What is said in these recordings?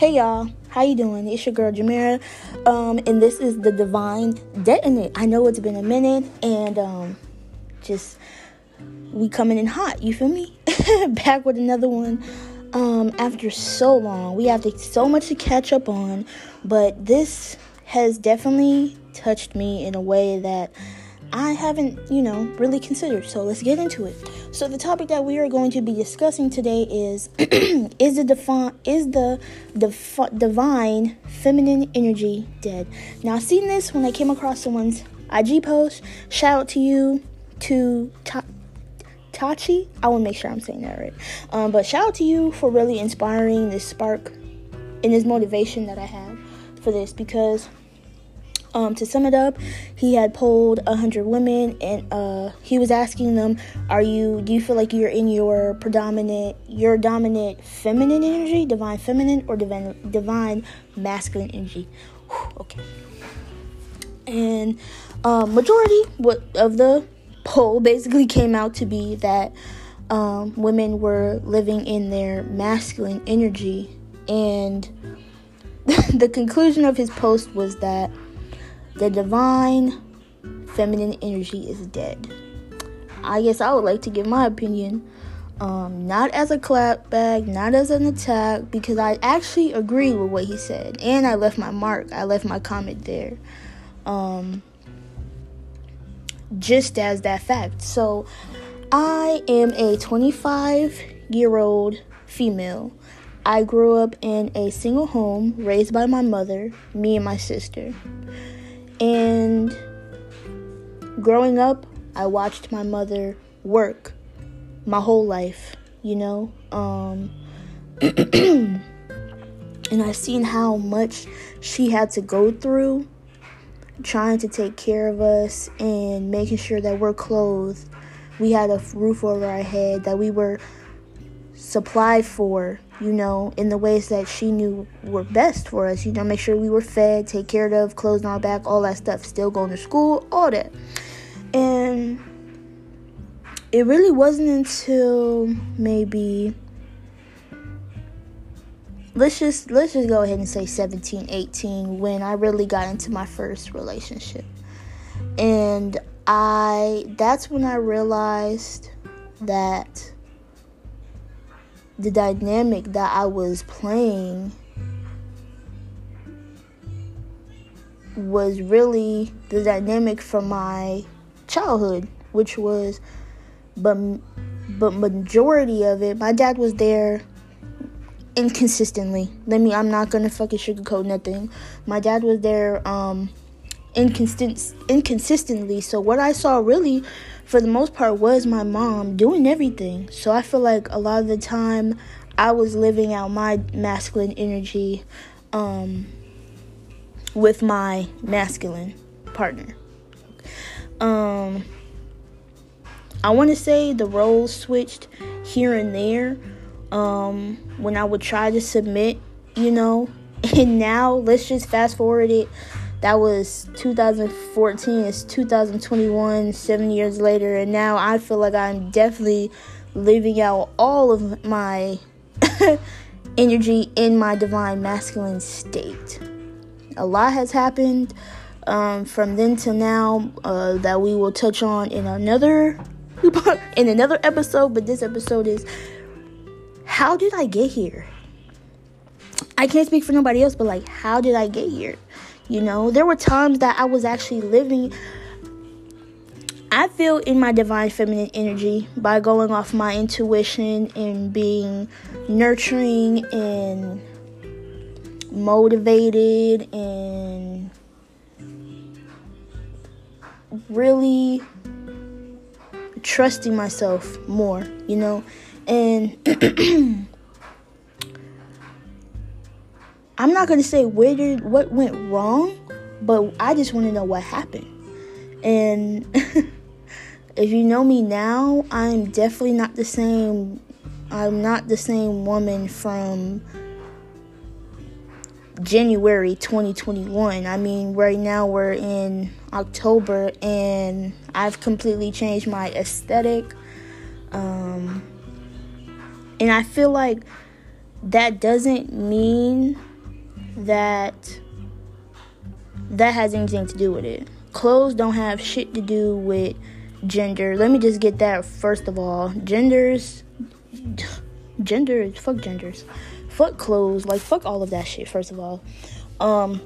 Hey y'all, how you doing? It's your girl Jamira, um, and this is the Divine Detonate. I know it's been a minute, and um, just we coming in hot. You feel me? Back with another one. Um, after so long, we have to, so much to catch up on, but this has definitely touched me in a way that I haven't, you know, really considered. So let's get into it. So the topic that we are going to be discussing today is is the defi- is the defi- divine feminine energy dead? Now, I've seen this when I came across someone's IG post. Shout out to you to ta- Tachi. I want to make sure I'm saying that right. Um, but shout out to you for really inspiring this spark and this motivation that I had for this because um, to sum it up, he had polled a hundred women, and uh, he was asking them, "Are you? Do you feel like you're in your predominant, your dominant feminine energy, divine feminine, or divine divine masculine energy?" Whew, okay. And um, majority of the poll basically came out to be that um, women were living in their masculine energy, and the conclusion of his post was that the divine feminine energy is dead. I guess I would like to give my opinion, um, not as a clapback, not as an attack, because I actually agree with what he said, and I left my mark. I left my comment there, um, just as that fact. So, I am a 25 year old female. I grew up in a single home raised by my mother, me and my sister. And growing up, I watched my mother work my whole life, you know. Um, and I've seen how much she had to go through trying to take care of us and making sure that we're clothed. We had a roof over our head, that we were supplied for, you know, in the ways that she knew were best for us. You know, make sure we were fed, take care of, clothes on our back, all that stuff. Still going to school, all that. And it really wasn't until maybe let's just let's just go ahead and say 17 18 when i really got into my first relationship and i that's when i realized that the dynamic that I was playing was really the dynamic from my childhood, which was but but majority of it, my dad was there inconsistently. Let me I'm not gonna fucking sugarcoat nothing. My dad was there um inconsistent inconsistently. So what I saw really for the most part was my mom doing everything. So I feel like a lot of the time I was living out my masculine energy um, with my masculine partner. Um, I want to say the roles switched here and there um, when I would try to submit, you know. And now let's just fast forward it that was 2014 it's 2021 seven years later and now i feel like i'm definitely living out all of my energy in my divine masculine state. A lot has happened um, from then to now uh, that we will touch on in another in another episode but this episode is how did i get here? I can't speak for nobody else but like how did i get here you know, there were times that I was actually living. I feel in my divine feminine energy by going off my intuition and being nurturing and motivated and really trusting myself more, you know. And I'm not gonna say where did what went wrong, but I just want to know what happened. And if you know me now, I'm definitely not the same. I'm not the same woman from January 2021. I mean, right now we're in October, and I've completely changed my aesthetic. Um, and I feel like that doesn't mean that that has anything to do with it. Clothes don't have shit to do with gender. Let me just get that first of all. Genders genders fuck genders. Fuck clothes, like fuck all of that shit first of all. Um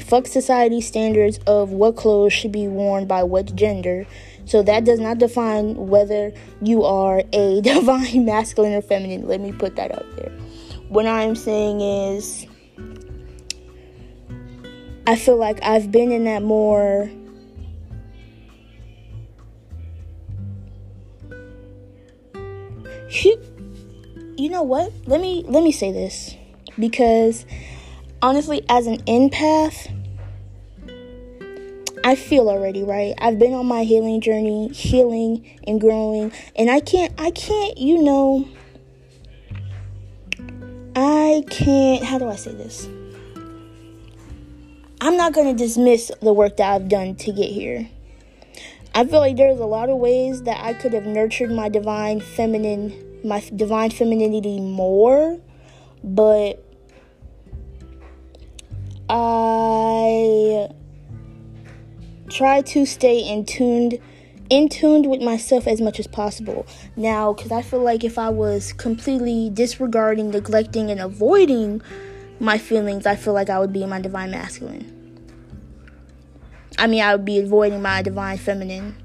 fuck society standards of what clothes should be worn by what gender. So that does not define whether you are a divine masculine or feminine. Let me put that out there. What I'm saying is I feel like I've been in that more you know what? Let me let me say this because honestly as an empath I feel already, right? I've been on my healing journey, healing and growing, and I can't I can't, you know, I can't how do I say this? I'm not going to dismiss the work that I've done to get here. I feel like there's a lot of ways that I could have nurtured my divine feminine, my divine femininity more, but I try to stay in tuned in tuned with myself as much as possible. Now, cuz I feel like if I was completely disregarding, neglecting and avoiding my feelings, I feel like I would be in my divine masculine. I mean, I would be avoiding my divine feminine,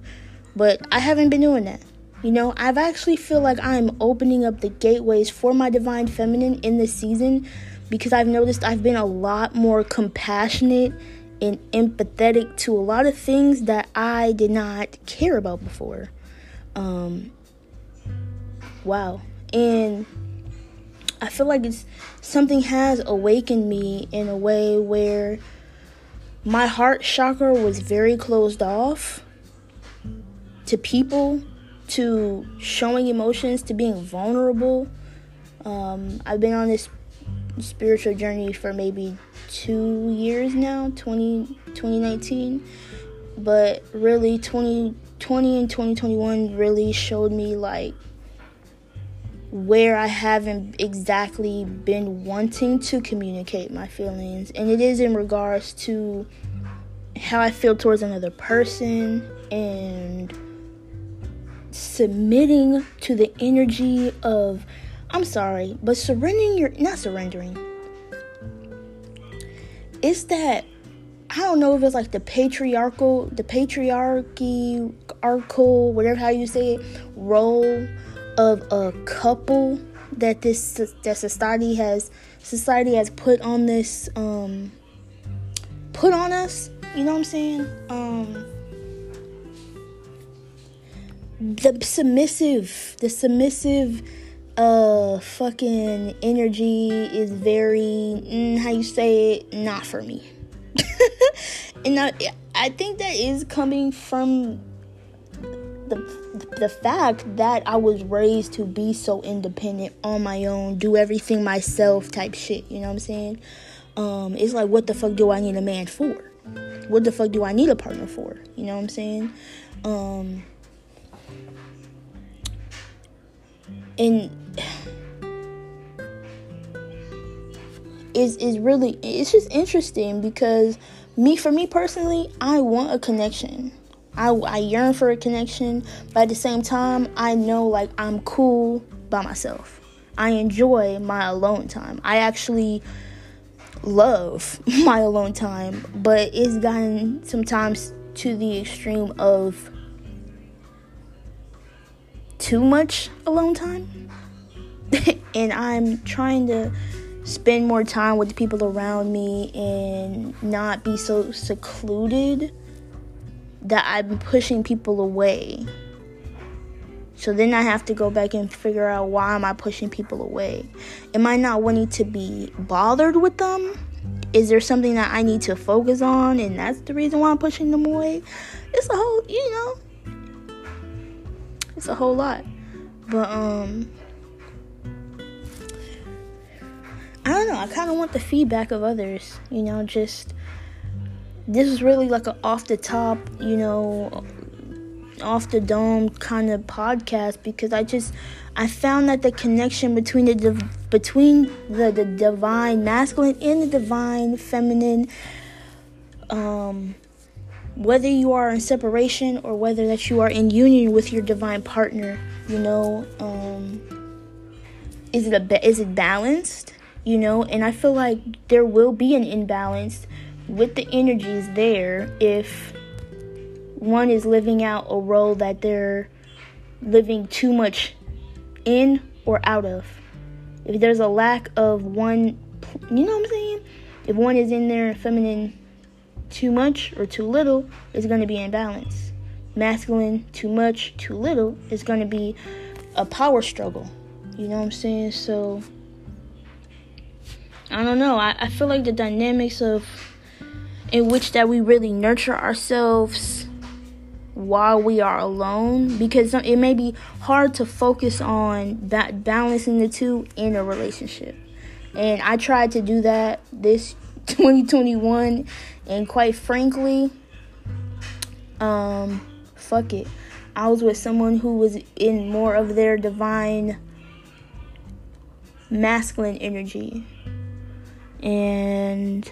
but I haven't been doing that. You know, I've actually feel like I'm opening up the gateways for my divine feminine in this season because I've noticed I've been a lot more compassionate and empathetic to a lot of things that I did not care about before. Um, wow. And I feel like it's something has awakened me in a way where my heart chakra was very closed off to people, to showing emotions, to being vulnerable. Um, I've been on this spiritual journey for maybe two years now 20, 2019 but really 2020 and 2021 really showed me like where I haven't exactly been wanting to communicate my feelings, and it is in regards to how I feel towards another person and submitting to the energy of I'm sorry, but surrendering your not surrendering. It's that I don't know if it's like the patriarchal, the patriarchy, archal, whatever how you say it, role of a couple that this that society has society has put on this um put on us you know what i'm saying? Um the submissive the submissive uh fucking energy is very mm, how you say it not for me. And I, I think that is coming from the the fact that I was raised to be so independent on my own, do everything myself type shit, you know what I'm saying? Um, it's like what the fuck do I need a man for? What the fuck do I need a partner for? You know what I'm saying? Um and is is really it's just interesting because me for me personally, I want a connection. I, I yearn for a connection, but at the same time, I know like I'm cool by myself. I enjoy my alone time. I actually love my alone time, but it's gotten sometimes to the extreme of too much alone time. and I'm trying to spend more time with the people around me and not be so secluded that I'm pushing people away. So then I have to go back and figure out why am I pushing people away? Am I not wanting to be bothered with them? Is there something that I need to focus on and that's the reason why I'm pushing them away? It's a whole, you know, it's a whole lot. But um I don't know, I kind of want the feedback of others, you know, just this is really like an off the top, you know, off the dome kind of podcast because I just I found that the connection between the div- between the, the divine masculine and the divine feminine um whether you are in separation or whether that you are in union with your divine partner, you know, um is it a is it balanced? You know, and I feel like there will be an imbalance with the energies there if one is living out a role that they're living too much in or out of. If there's a lack of one, you know what I'm saying? If one is in there feminine too much or too little, it's going to be imbalance. Masculine too much, too little is going to be a power struggle. You know what I'm saying? So, I don't know. I, I feel like the dynamics of in which that we really nurture ourselves while we are alone because it may be hard to focus on balancing the two in a relationship. And I tried to do that this 2021 and quite frankly um fuck it. I was with someone who was in more of their divine masculine energy. And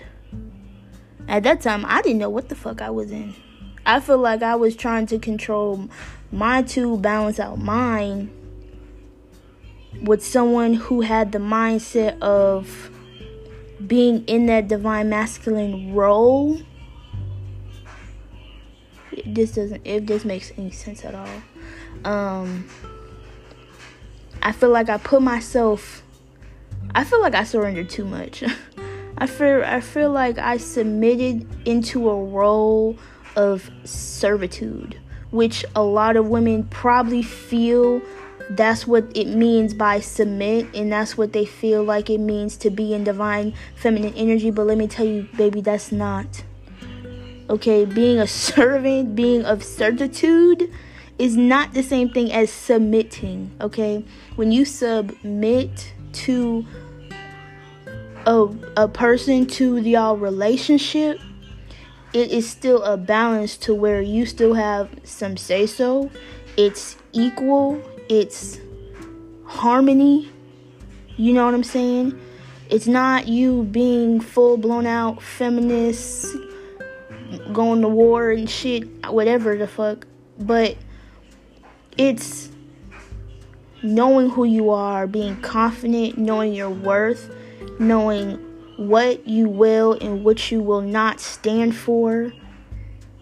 at that time I didn't know what the fuck I was in. I feel like I was trying to control my two, balance out mine with someone who had the mindset of being in that divine masculine role. This doesn't, if this makes any sense at all. Um, I feel like I put myself, I feel like I surrendered too much. I feel, I feel like I submitted into a role of servitude, which a lot of women probably feel that's what it means by submit, and that's what they feel like it means to be in divine feminine energy. But let me tell you, baby, that's not. Okay, being a servant, being of servitude, is not the same thing as submitting. Okay, when you submit to a, a person to y'all relationship, it is still a balance to where you still have some say so. It's equal, it's harmony. You know what I'm saying? It's not you being full blown out feminist, going to war and shit, whatever the fuck. But it's knowing who you are, being confident, knowing your worth, knowing what you will and what you will not stand for.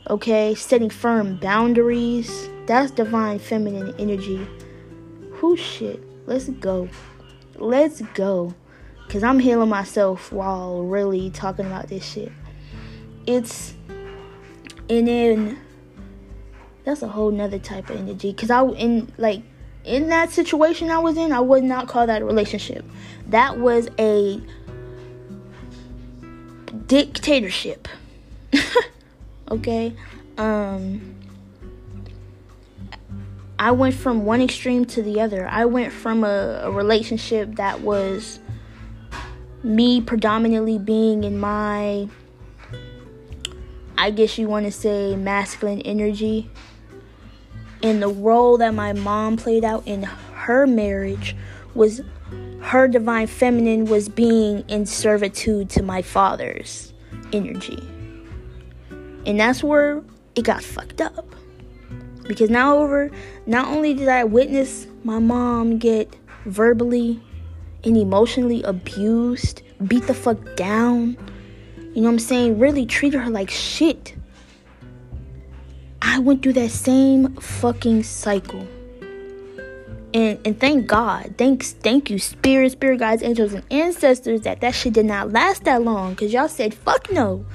Okay, setting firm boundaries. That's divine feminine energy. Who shit? Let's go. Let's go. Cause I'm healing myself while really talking about this shit. It's and then that's a whole nother type of energy. Cause I in like in that situation I was in, I would not call that a relationship. That was a dictatorship. okay? Um I went from one extreme to the other. I went from a, a relationship that was me predominantly being in my I guess you want to say masculine energy and the role that my mom played out in her marriage was her divine feminine was being in servitude to my father's energy. And that's where it got fucked up. Because now over not only did I witness my mom get verbally and emotionally abused, beat the fuck down, you know what I'm saying, really treated her like shit. I went through that same fucking cycle and and thank God, thanks, thank you, spirit, spirit guides, angels, and ancestors that that shit did not last that long. Cause y'all said fuck no,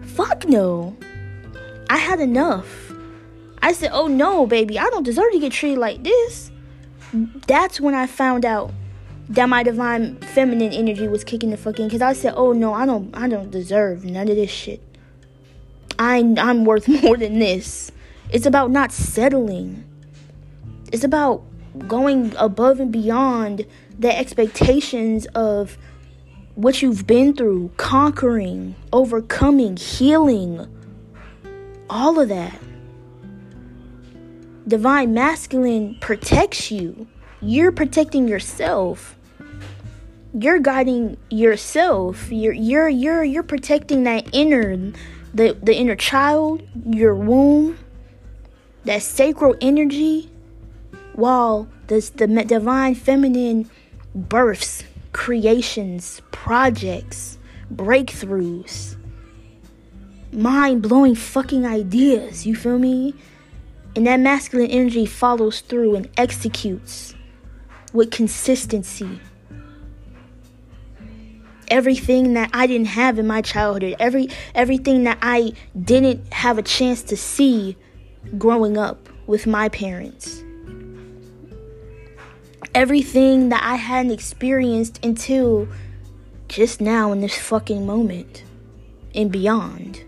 fuck no. I had enough. I said, oh no, baby, I don't deserve to get treated like this. That's when I found out that my divine feminine energy was kicking the fuck in. Cause I said, oh no, I don't, I don't deserve none of this shit. I, I'm worth more than this. It's about not settling. It's about going above and beyond the expectations of what you've been through, conquering, overcoming, healing, all of that. divine masculine protects you. You're protecting yourself. You're guiding yourself. You're you're you're you're protecting that inner the the inner child, your womb, that sacral energy while this the divine feminine births, creations, projects, breakthroughs, mind-blowing fucking ideas, you feel me? And that masculine energy follows through and executes with consistency. Everything that I didn't have in my childhood, every everything that I didn't have a chance to see growing up with my parents. Everything that I hadn't experienced until just now in this fucking moment and beyond.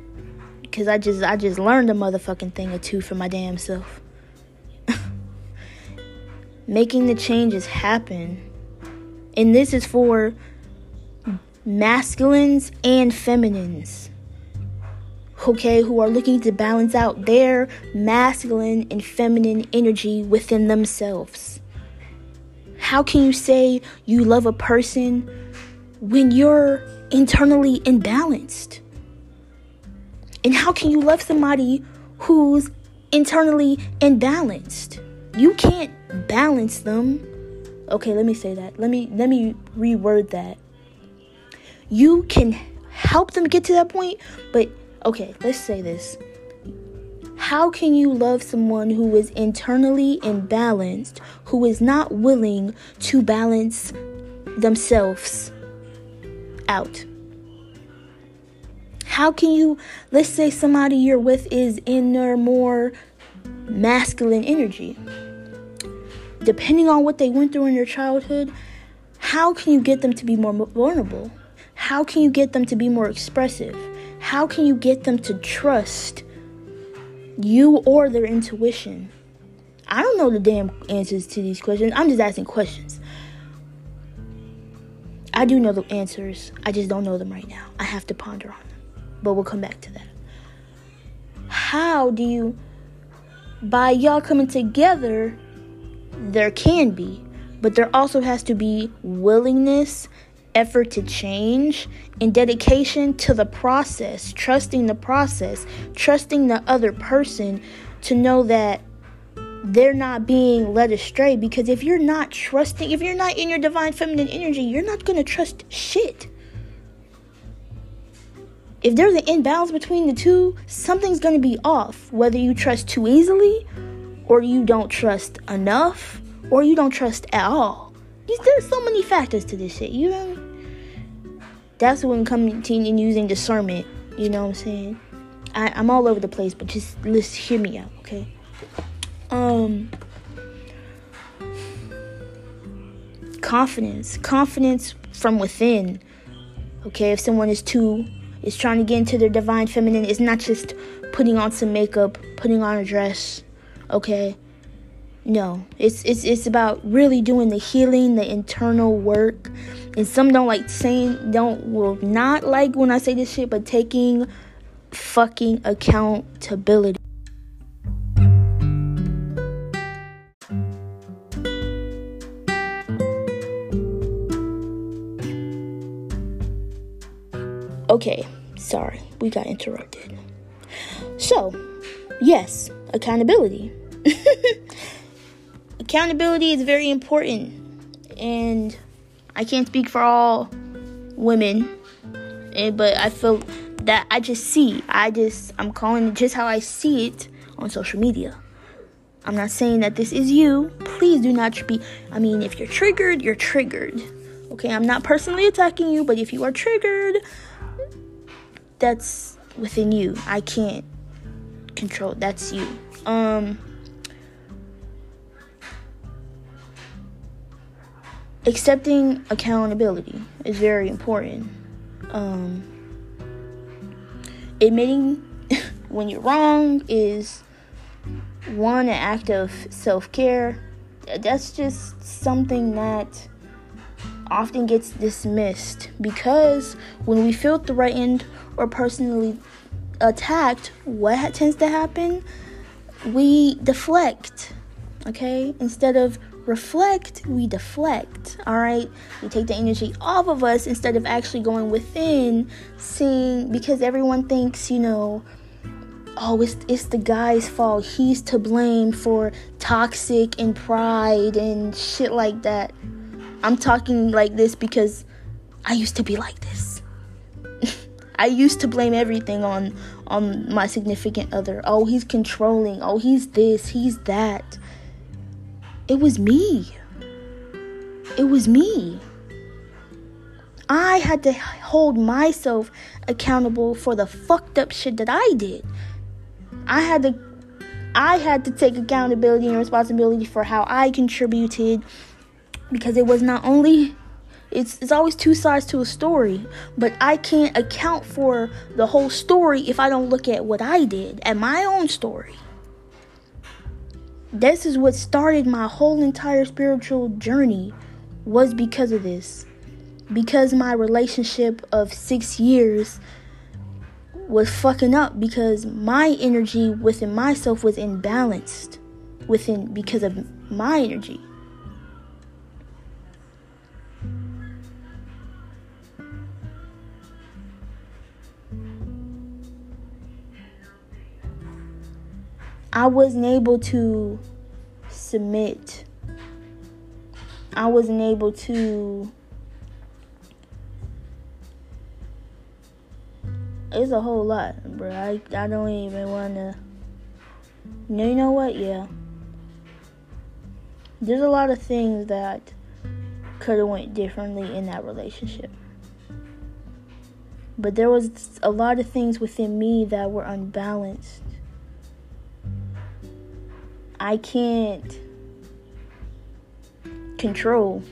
Cause I just I just learned a motherfucking thing or two for my damn self. Making the changes happen. And this is for masculines and feminines. Okay, who are looking to balance out their masculine and feminine energy within themselves. How can you say you love a person when you're internally imbalanced? And how can you love somebody who's internally imbalanced? You can't balance them. Okay, let me say that. Let me let me reword that. You can help them get to that point, but okay, let's say this. How can you love someone who is internally imbalanced, who is not willing to balance themselves out? How can you, let's say somebody you're with is in their more masculine energy? Depending on what they went through in their childhood, how can you get them to be more vulnerable? How can you get them to be more expressive? How can you get them to trust you or their intuition? I don't know the damn answers to these questions. I'm just asking questions. I do know the answers. I just don't know them right now. I have to ponder on them but we'll come back to that. How do you, by y'all coming together, there can be, but there also has to be willingness, effort to change, and dedication to the process, trusting the process, trusting the other person to know that they're not being led astray because if you're not trusting if you're not in your divine feminine energy you're not going to trust shit if there's an imbalance between the two, something's going to be off. Whether you trust too easily, or you don't trust enough, or you don't trust at all. There's so many factors to this shit. You know. That's when coming and using discernment. You know what I'm saying? I, I'm all over the place, but just let's hear me out, okay? Um. Confidence, confidence from within. Okay, if someone is too is trying to get into their divine feminine. It's not just putting on some makeup, putting on a dress. Okay? No. It's it's it's about really doing the healing, the internal work. And some don't like saying don't will not like when I say this shit, but taking fucking accountability. Okay, sorry, we got interrupted. So, yes, accountability. accountability is very important, and I can't speak for all women, eh, but I feel that I just see, I just, I'm calling it just how I see it on social media. I'm not saying that this is you. Please do not be, I mean, if you're triggered, you're triggered. Okay, I'm not personally attacking you, but if you are triggered, that's within you. I can't control. That's you. Um accepting accountability is very important. Um admitting when you're wrong is one act of self-care. That's just something that often gets dismissed because when we feel threatened or personally attacked, what tends to happen? we deflect, okay? Instead of reflect, we deflect, all right? We take the energy off of us instead of actually going within, seeing, because everyone thinks, you know, oh, it's, it's the guy's fault. He's to blame for toxic and pride and shit like that. I'm talking like this because I used to be like this. I used to blame everything on on my significant other. Oh, he's controlling. Oh, he's this, he's that. It was me. It was me. I had to hold myself accountable for the fucked up shit that I did. I had to I had to take accountability and responsibility for how I contributed because it was not only it's it's always two sides to a story, but I can't account for the whole story if I don't look at what I did, at my own story. This is what started my whole entire spiritual journey was because of this. Because my relationship of 6 years was fucking up because my energy within myself was imbalanced within because of my energy. I wasn't able to submit. I wasn't able to. It's a whole lot, bro. I, I don't even want to. No, you know what? Yeah. There's a lot of things that could have went differently in that relationship. But there was a lot of things within me that were unbalanced I can't control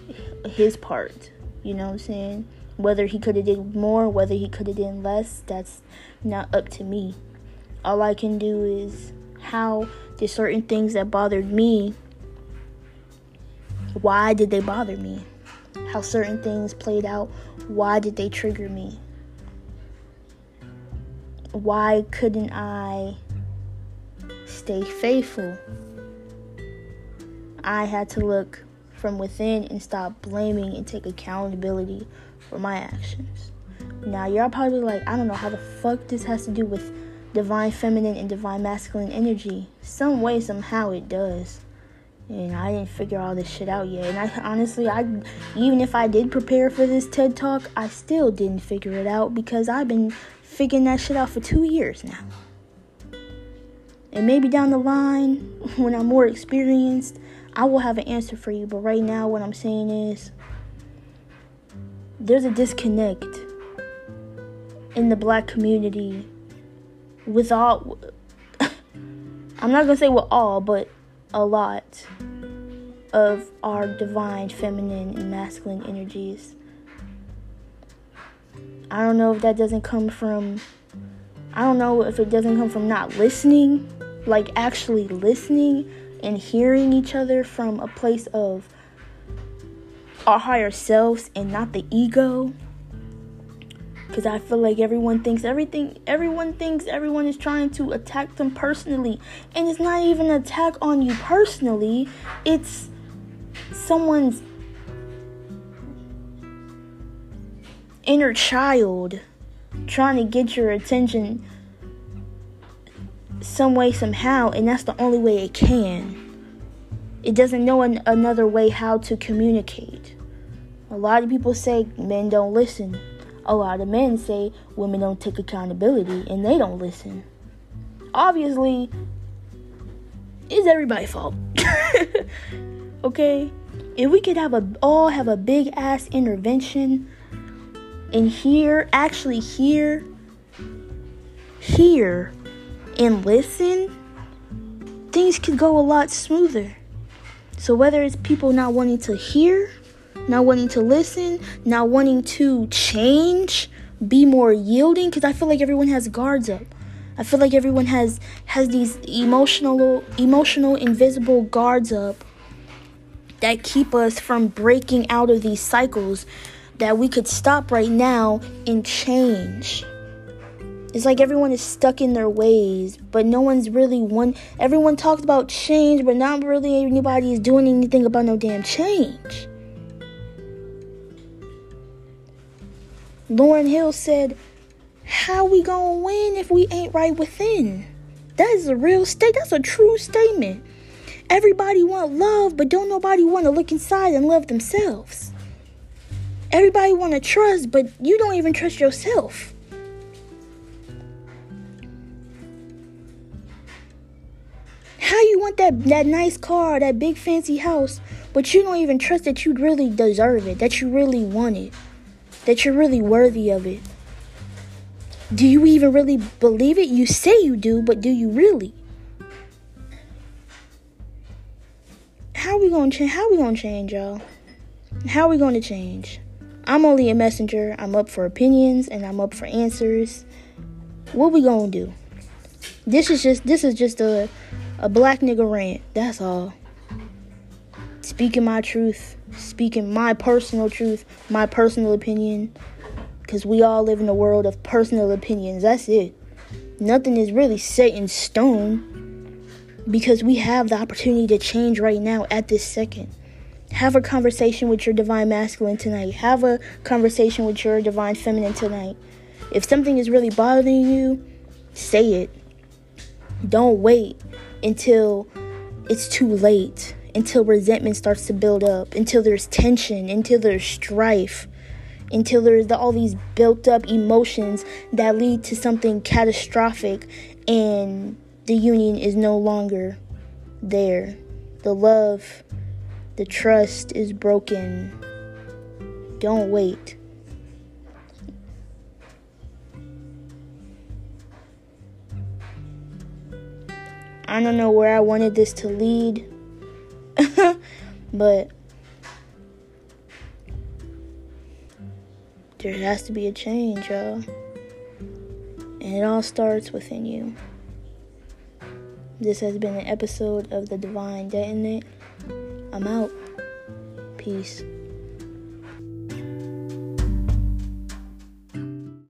his part. You know what I'm saying? Whether he could have did more, whether he could have done less, that's not up to me. All I can do is how the certain things that bothered me, why did they bother me? How certain things played out, why did they trigger me? Why couldn't I stay faithful? I had to look from within and stop blaming and take accountability for my actions. Now, y'all probably like, I don't know how the fuck this has to do with divine feminine and divine masculine energy. Some way, somehow, it does. And I didn't figure all this shit out yet. And I honestly, I even if I did prepare for this TED talk, I still didn't figure it out because I've been figuring that shit out for two years now. And maybe down the line, when I'm more experienced, I will have an answer for you, but right now, what I'm saying is there's a disconnect in the black community with all. I'm not gonna say with all, but a lot of our divine feminine and masculine energies. I don't know if that doesn't come from. I don't know if it doesn't come from not listening, like actually listening and hearing each other from a place of our higher selves and not the ego. Because i feel like everyone thinks everything everyone thinks everyone is trying to attack them personally. And it's not even an attack on you personally. It's someone's inner child trying to get your attention some way, somehow, and that's the only way it can. It doesn't know an- another way how to communicate. A lot of people say men don't listen. A lot of men say women don't take accountability and they don't listen. Obviously, it's everybody's fault. okay? If we could have a all have a big ass intervention and here, actually here, here and listen, things could go a lot smoother. So, whether it's people not wanting to hear, not wanting to listen, not wanting to change, be more yielding, because I feel like everyone has guards up. I feel like everyone has has these emotional emotional invisible guards up that keep us from breaking out of these cycles that we could stop right now and change. It's like everyone is stuck in their ways, but no one's really one. Everyone talks about change, but not really anybody is doing anything about no damn change. Lauryn Hill said, How we gonna win if we ain't right within? That is a real state. That's a true statement. Everybody want love, but don't nobody want to look inside and love themselves. Everybody want to trust, but you don't even trust yourself. How you want that that nice car, that big fancy house, but you don't even trust that you really deserve it, that you really want it, that you're really worthy of it. Do you even really believe it? You say you do, but do you really? How we gonna change? How we gonna change, y'all? How we gonna change? I'm only a messenger. I'm up for opinions and I'm up for answers. What we gonna do? This is just this is just a a black nigga rant. That's all. Speaking my truth, speaking my personal truth, my personal opinion. Because we all live in a world of personal opinions. That's it. Nothing is really set in stone. Because we have the opportunity to change right now at this second. Have a conversation with your divine masculine tonight. Have a conversation with your divine feminine tonight. If something is really bothering you, say it. Don't wait until it's too late, until resentment starts to build up, until there's tension, until there's strife until there's the, all these built up emotions that lead to something catastrophic and the union is no longer there. The love, the trust is broken. Don't wait. I don't know where I wanted this to lead, but There has to be a change, y'all. And it all starts within you. This has been an episode of The Divine Detonate. I'm out. Peace.